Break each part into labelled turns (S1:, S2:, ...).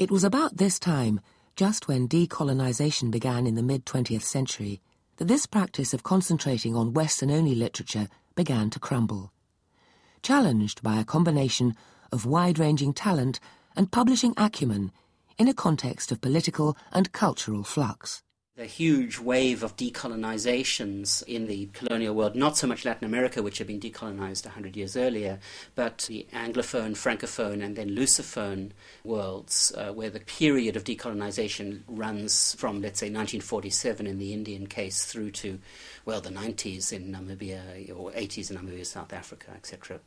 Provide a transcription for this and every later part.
S1: It was about this time, just when decolonisation began in the mid 20th century, that this practice of concentrating on Western only literature began to crumble. Challenged by a combination of wide ranging talent and publishing acumen in a context of political and cultural flux
S2: a huge wave of decolonizations in the colonial world, not so much Latin America, which had been decolonized 100 years earlier, but the Anglophone, Francophone, and then Lusophone worlds, uh, where the period of decolonization runs from, let's say, 1947 in the Indian case through to, well, the 90s in Namibia or 80s in Namibia, South Africa, etc.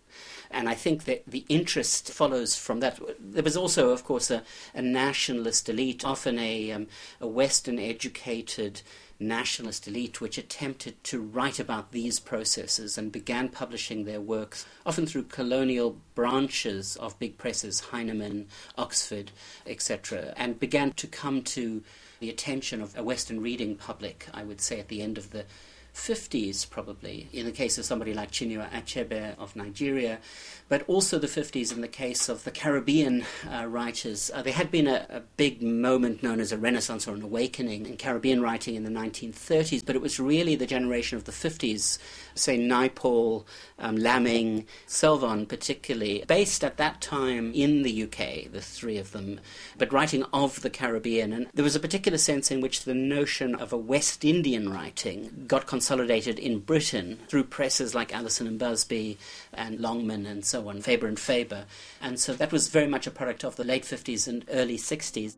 S2: And I think that the interest follows from that. There was also, of course, a, a nationalist elite, often a, um, a Western educated nationalist elite which attempted to write about these processes and began publishing their works, often through colonial branches of big presses, Heinemann, Oxford, etc., and began to come to the attention of a Western reading public, I would say, at the end of the 50s, probably, in the case of somebody like Chinua Achebe of Nigeria, but also the 50s in the case of the Caribbean uh, writers. Uh, there had been a, a, big moment known as a renaissance or an awakening in Caribbean writing in the 1930s, but it was really the generation of the 50s, say Naipaul, um, Lamming, Selvon particularly, based at that time in the UK, the three of them, but writing of the Caribbean. And there was a particular sense in which the notion of a West Indian writing got consolidated in Britain through presses like Allison and Busby and Longman and so on, Faber and Faber. And so that was very much a product of the late 50s and early 60s.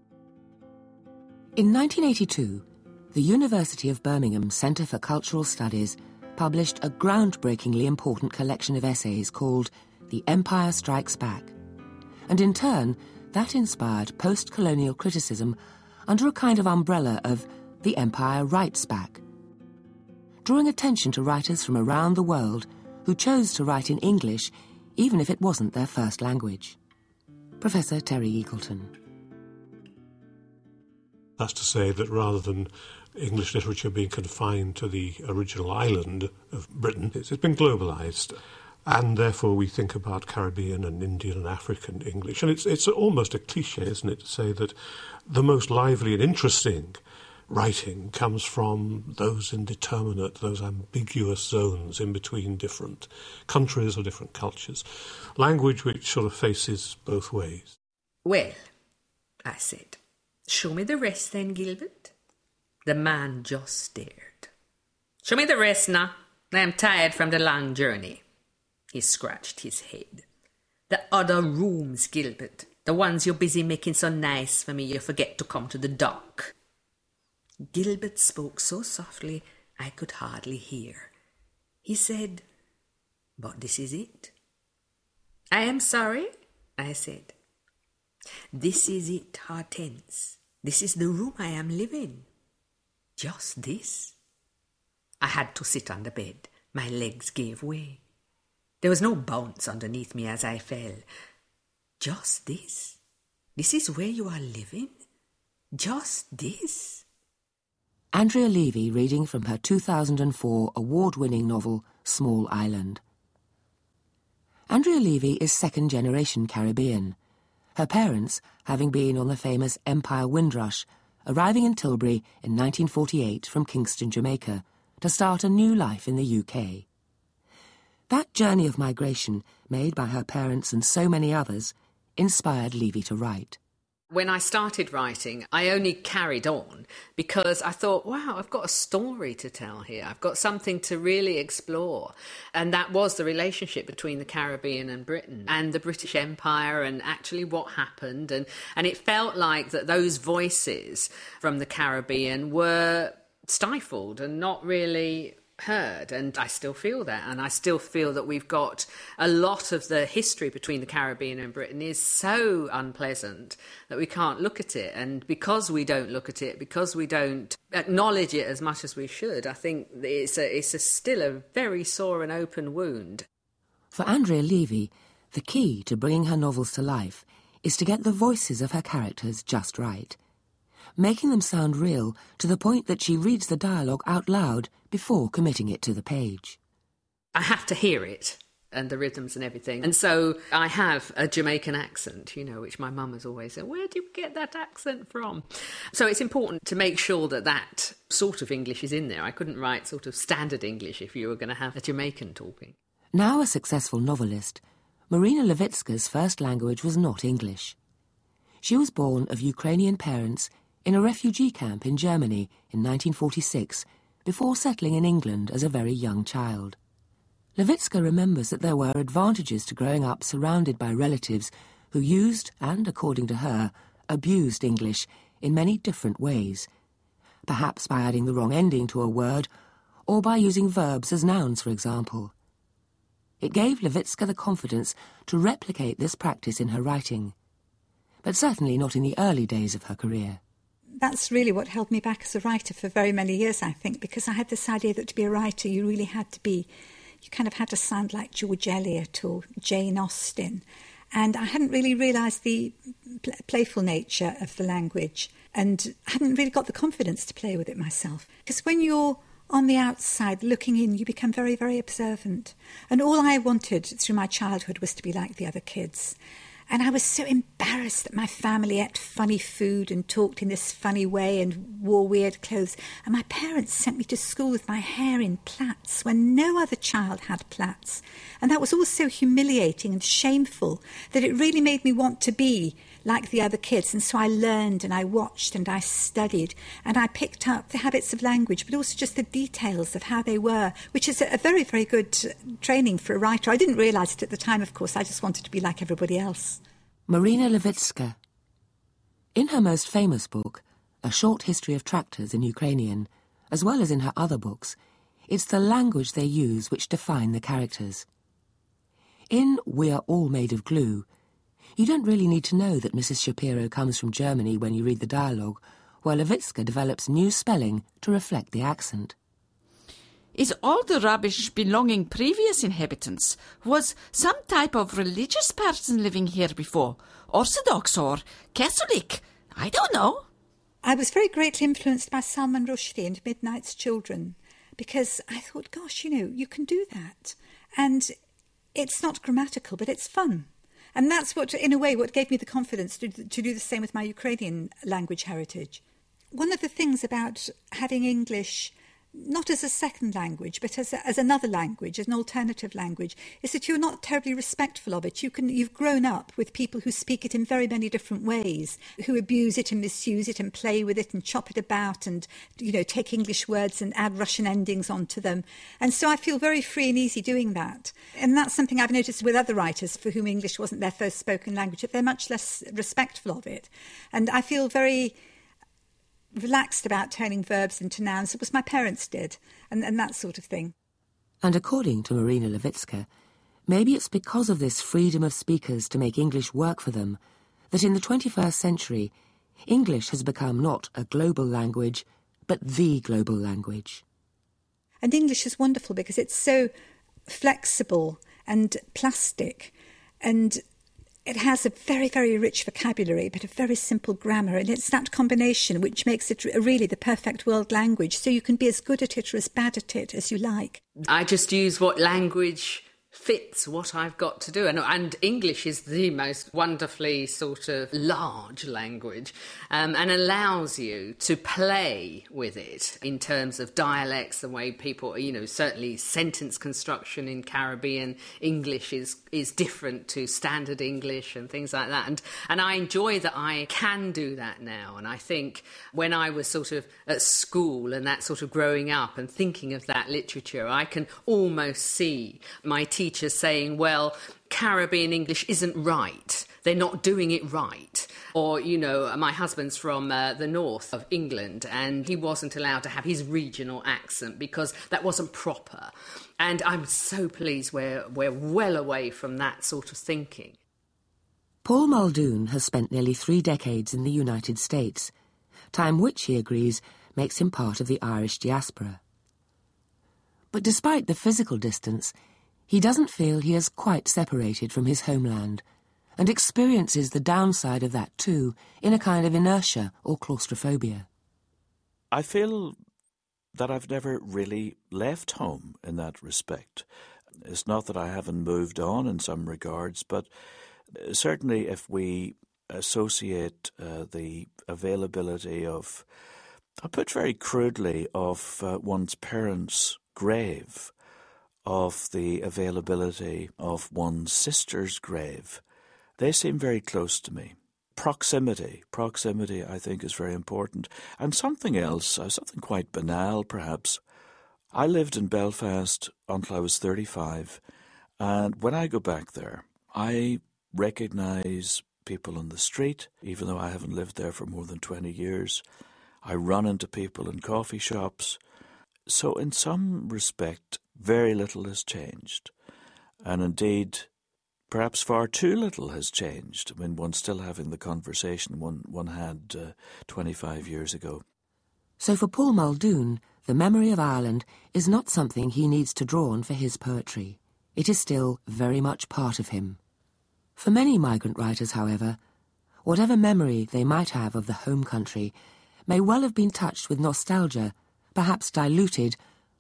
S1: In 1982, the University of Birmingham Centre for Cultural Studies published a groundbreakingly important collection of essays called The Empire Strikes Back. And in turn, that inspired post colonial criticism under a kind of umbrella of The Empire Writes Back drawing attention to writers from around the world who chose to write in English even if it wasn't their first language. Professor Terry Eagleton.
S3: That's to say that rather than English literature being confined to the original island of Britain, it's been globalized. And therefore, we think about Caribbean and Indian and African English. And it's, it's almost a cliche, isn't it, to say that the most lively and interesting writing comes from those indeterminate, those ambiguous zones in between different countries or different cultures. Language which sort of faces both ways.
S4: Well, I said, show me the rest then, Gilbert. The man just stared. Show me the rest now. I am tired from the long journey. He scratched his head. The other rooms, Gilbert. The ones you're busy making so nice for me you forget to come to the dock. Gilbert spoke so softly I could hardly hear. He said, But this is it. I am sorry, I said. This is it, Hortense. This is the room I am living. Just this. I had to sit on the bed. My legs gave way. There was no bounce underneath me as I fell. Just this. This is where you are living? Just this?
S1: Andrea Levy reading from her 2004 award winning novel Small Island. Andrea Levy is second generation Caribbean, her parents having been on the famous Empire Windrush, arriving in Tilbury in 1948 from Kingston, Jamaica, to start a new life in the UK. That journey of migration, made by her parents and so many others, inspired Levy to write.
S4: When I started writing, I only carried on because I thought, wow, I've got a story to tell here. I've got something to really explore. And that was the relationship between the Caribbean and Britain and the British Empire and actually what happened. And, and it felt like that those voices from the Caribbean were stifled and not really heard and I still feel that. And I still feel that we've got a lot of the history between the Caribbean and Britain is so unpleasant that we can't look at it. And because we don't look at it because we don't acknowledge it as much as we should I think it's a, it's a still a very sore and open wound.
S1: For Andrea Levy the key to bringing her novels to life is to get the voices of her characters just right making them sound real to the point that she reads the dialogue out loud before committing it to the page.
S4: I have to hear it. and the rhythms and everything. And so I have a Jamaican accent, you know, which my mum has always said, Where do you get that accent from? So it's important to make sure that that sort of English is in there. I couldn't write sort of standard English if you were going to have a Jamaican talking.
S1: Now a successful novelist, Marina Lewycka's first language was not English. She was born of Ukrainian parents in a refugee camp in Germany in 1946 before settling in England as a very young child. Lewycka remembers that there were advantages to growing up surrounded by relatives who used and, according to her, abused English in many different ways. Perhaps by adding the wrong ending to a word, or by using verbs as nouns, for example. It gave Lewycka the confidence to replicate this practice in her writing, but certainly not in the early days of her career
S5: that's really what held me back as a writer for very many years, I think, because I had this idea that to be a writer, you really had to be, you kind of had to sound like George Eliot or Jane Austen. And I hadn't really realised the pl- playful nature of the language and hadn't really got the confidence to play with it myself. Because when you're on the outside looking in, you become very, very observant. And all I wanted through my childhood was to be like the other kids. And I was so embarrassed that my family ate funny food and talked in this funny way and wore weird clothes. And my parents sent me to school with my hair in plaits when no other child had plaits. And that was all so humiliating and shameful that it really made me want to be like the other kids. And so I learned and I watched and I studied and I picked up the habits of language, but also just the details of how they were, which is a very, very good training for a writer. I didn't realize it at the time, of course. I just wanted to be like everybody else.
S1: Marina Lewycka. In her most famous book, A Short History of Tractors in Ukrainian, as well as in her other books, it's the language they use which define the characters. In We Are All Made of Glue, you don't really need to know that Mrs. Shapiro comes from Germany when you read the dialogue, while Lewycka develops new spelling to reflect the accent.
S6: Is all the rubbish belonging previous inhabitants? Was some type of religious person living here before? Orthodox or Catholic? I don't know.
S5: I was very greatly influenced by Salman Rushdie and Midnight's Children because I thought, gosh, you know, you can do that. And it's not grammatical, but it's fun. And that's what, in a way, what gave me the confidence to, to do the same with my Ukrainian language heritage. One of the things about having English not as a second language, but as, a, as another language, as an alternative language, is that you're not terribly respectful of it. You can, you've grown up with people who speak it in very many different ways, who abuse it and misuse it and play with it and chop it about and, you know, take English words and add Russian endings onto them. And so I feel very free and easy doing that. And that's something I've noticed with other writers for whom English wasn't their first spoken language, that they're much less respectful of it. And I feel very relaxed about turning verbs into nouns. Was my parents did, and, and that sort of thing.
S1: And according to Marina Lewycka, maybe it's because of this freedom of speakers to make English work for them that in the 21st century, English has become not a global language, but the global language.
S5: And English is wonderful because it's so flexible and plastic and it has a very, very rich vocabulary, but a very simple grammar. And it's that combination which makes it really the perfect world language. So you can be as good at it or as bad at it as you like.
S4: I just use what language fits what I've got to do. And, and English is the most wonderfully sort of large language um, and allows you to play with it in terms of dialects, the way people, you know, certainly sentence construction in Caribbean English is, is different to standard English and things like that. And, and I enjoy that I can do that now. And I think when I was sort of at school and that sort of growing up and thinking of that literature, I can almost see my teachers teachers saying, well, Caribbean English isn't right. They're not doing it right. Or, you know, my husband's from uh, the north of England and he wasn't allowed to have his regional accent because that wasn't proper. And I'm so pleased we're, we're well away from that sort of thinking.
S1: Paul Muldoon has spent nearly three decades in the United States, time which, he agrees, makes him part of the Irish diaspora. But despite the physical distance, he doesn't feel he is quite separated from his homeland and experiences the downside of that too in a kind of inertia or claustrophobia.
S7: I feel that I've never really left home in that respect. It's not that I haven't moved on in some regards, but certainly if we associate uh, the availability of, I put very crudely, of uh, one's parents' grave, of the availability of one's sister's grave, they seem very close to me. Proximity, proximity, I think, is very important. And something else, uh, something quite banal, perhaps. I lived in Belfast until I was 35, and when I go back there, I recognize people on the street, even though I haven't lived there for more than 20 years. I run into people in coffee shops. So, in some respect, very little has changed. And indeed, perhaps far too little has changed. I mean, one's still having the conversation one, one had uh, 25 years ago.
S1: So, for Paul Muldoon, the memory of Ireland is not something he needs to draw on for his poetry. It is still very much part of him. For many migrant writers, however, whatever memory they might have of the home country may well have been touched with nostalgia, perhaps diluted,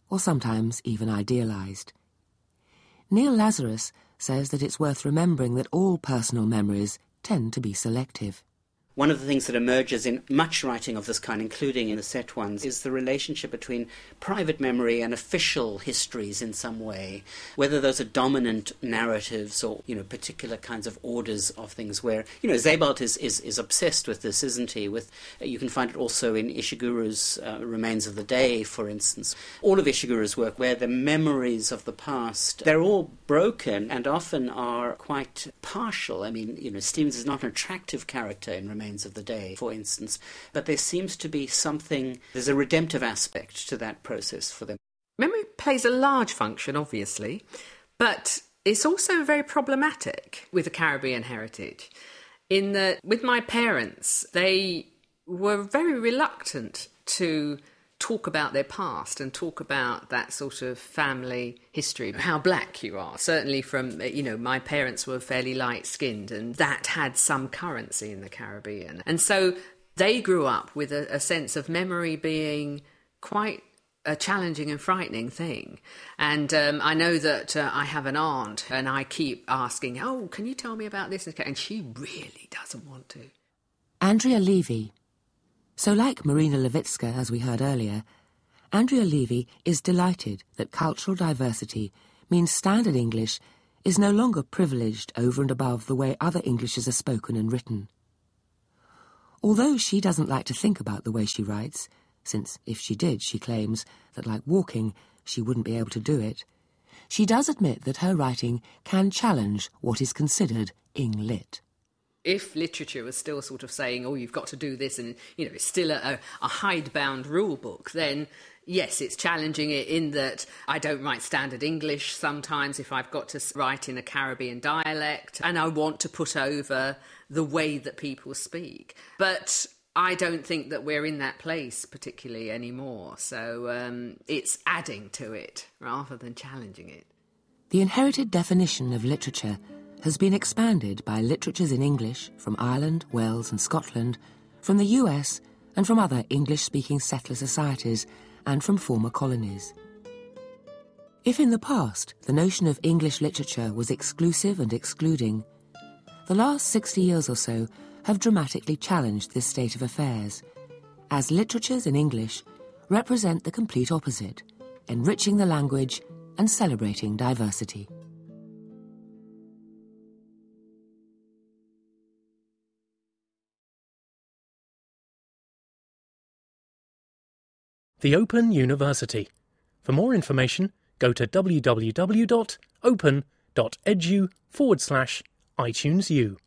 S1: or sometimes even idealised. Neil Lazarus says that it's worth remembering that all personal memories tend to be selective.
S2: One of the things that emerges in much writing of this kind, including in the set ones, is the relationship between private memory and official histories in some way. Whether those are dominant narratives or, you know, particular kinds of orders of things where, you know, Sebald is, is, is obsessed with this, isn't he? With You can find it also in Ishiguro's uh, Remains of the Day, for instance. All of Ishiguro's work, where the memories of the past, they're all broken and often are quite partial. I mean, you know, Stevens is not an attractive character in Remains of the day, for instance. But there seems to be something, there's a redemptive aspect to that process for them.
S4: Memory plays a large function, obviously, but it's also very problematic with the Caribbean heritage. In that, with my parents, they were very reluctant to talk about their past and talk about that sort of family history, how black you are. Certainly, from, you know, my parents were fairly light skinned, and that had some currency in the Caribbean. And so they grew up with a, a sense of memory being quite a challenging and frightening thing. And um, I know that uh, I have an aunt, and I keep asking, Oh, can you tell me about this? And she really doesn't want to.
S1: Andrea Levy so, like Marina Lewycka, as we heard earlier, Andrea Levy is delighted that cultural diversity means standard English is no longer privileged over and above the way other Englishes are spoken and written. Although she doesn't like to think about the way she writes, since if she did, she claims that, like walking, she wouldn't be able to do it, she does admit that her writing can challenge what is considered Eng-lit
S4: if literature was still sort of saying, oh, you've got to do this, and, you know, it's still a, a hidebound rule book, then yes, it's challenging it in that I don't write standard English sometimes if I've got to write in a Caribbean dialect, and I want to put over the way that people speak. But I don't think that we're in that place particularly anymore. So um, it's adding to it rather than challenging it.
S1: The inherited definition of literature has been expanded by literatures in English from Ireland, Wales, and Scotland, from the US, and from other English speaking settler societies, and from former colonies. If in the past the notion of English literature was exclusive and excluding, the last 60 years or so have dramatically challenged this state of affairs, as literatures in English represent the complete opposite, enriching the language and celebrating diversity.
S8: The Open University. For more information, go to www.open.edu forward slash iTunes.